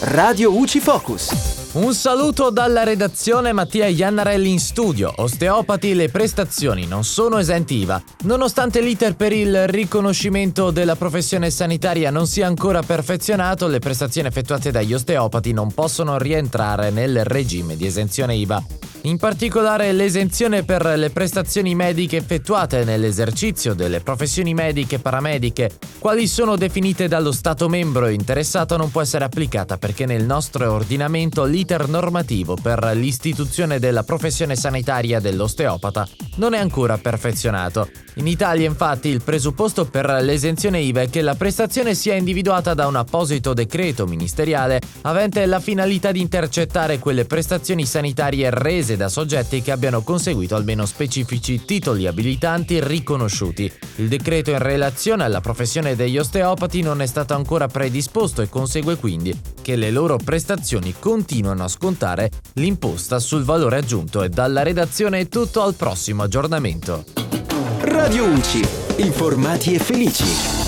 Radio UCI Focus. Un saluto dalla redazione Mattia Iannarelli in studio. Osteopati le prestazioni non sono esentiva. Nonostante l'iter per il riconoscimento della professione sanitaria non sia ancora perfezionato, le prestazioni effettuate dagli osteopati non possono rientrare nel regime di esenzione IVA. In particolare l'esenzione per le prestazioni mediche effettuate nell'esercizio delle professioni mediche e paramediche, quali sono definite dallo Stato membro interessato, non può essere applicata perché nel nostro ordinamento l'iter normativo per l'istituzione della professione sanitaria dell'osteopata non è ancora perfezionato. In Italia infatti il presupposto per l'esenzione IVA è che la prestazione sia individuata da un apposito decreto ministeriale avente la finalità di intercettare quelle prestazioni sanitarie rese da soggetti che abbiano conseguito almeno specifici titoli abilitanti riconosciuti. Il decreto in relazione alla professione degli osteopati non è stato ancora predisposto e consegue quindi che le loro prestazioni continuano a scontare l'imposta sul valore aggiunto e dalla redazione è tutto al prossimo aggiornamento. Radio UCI. Informati e felici.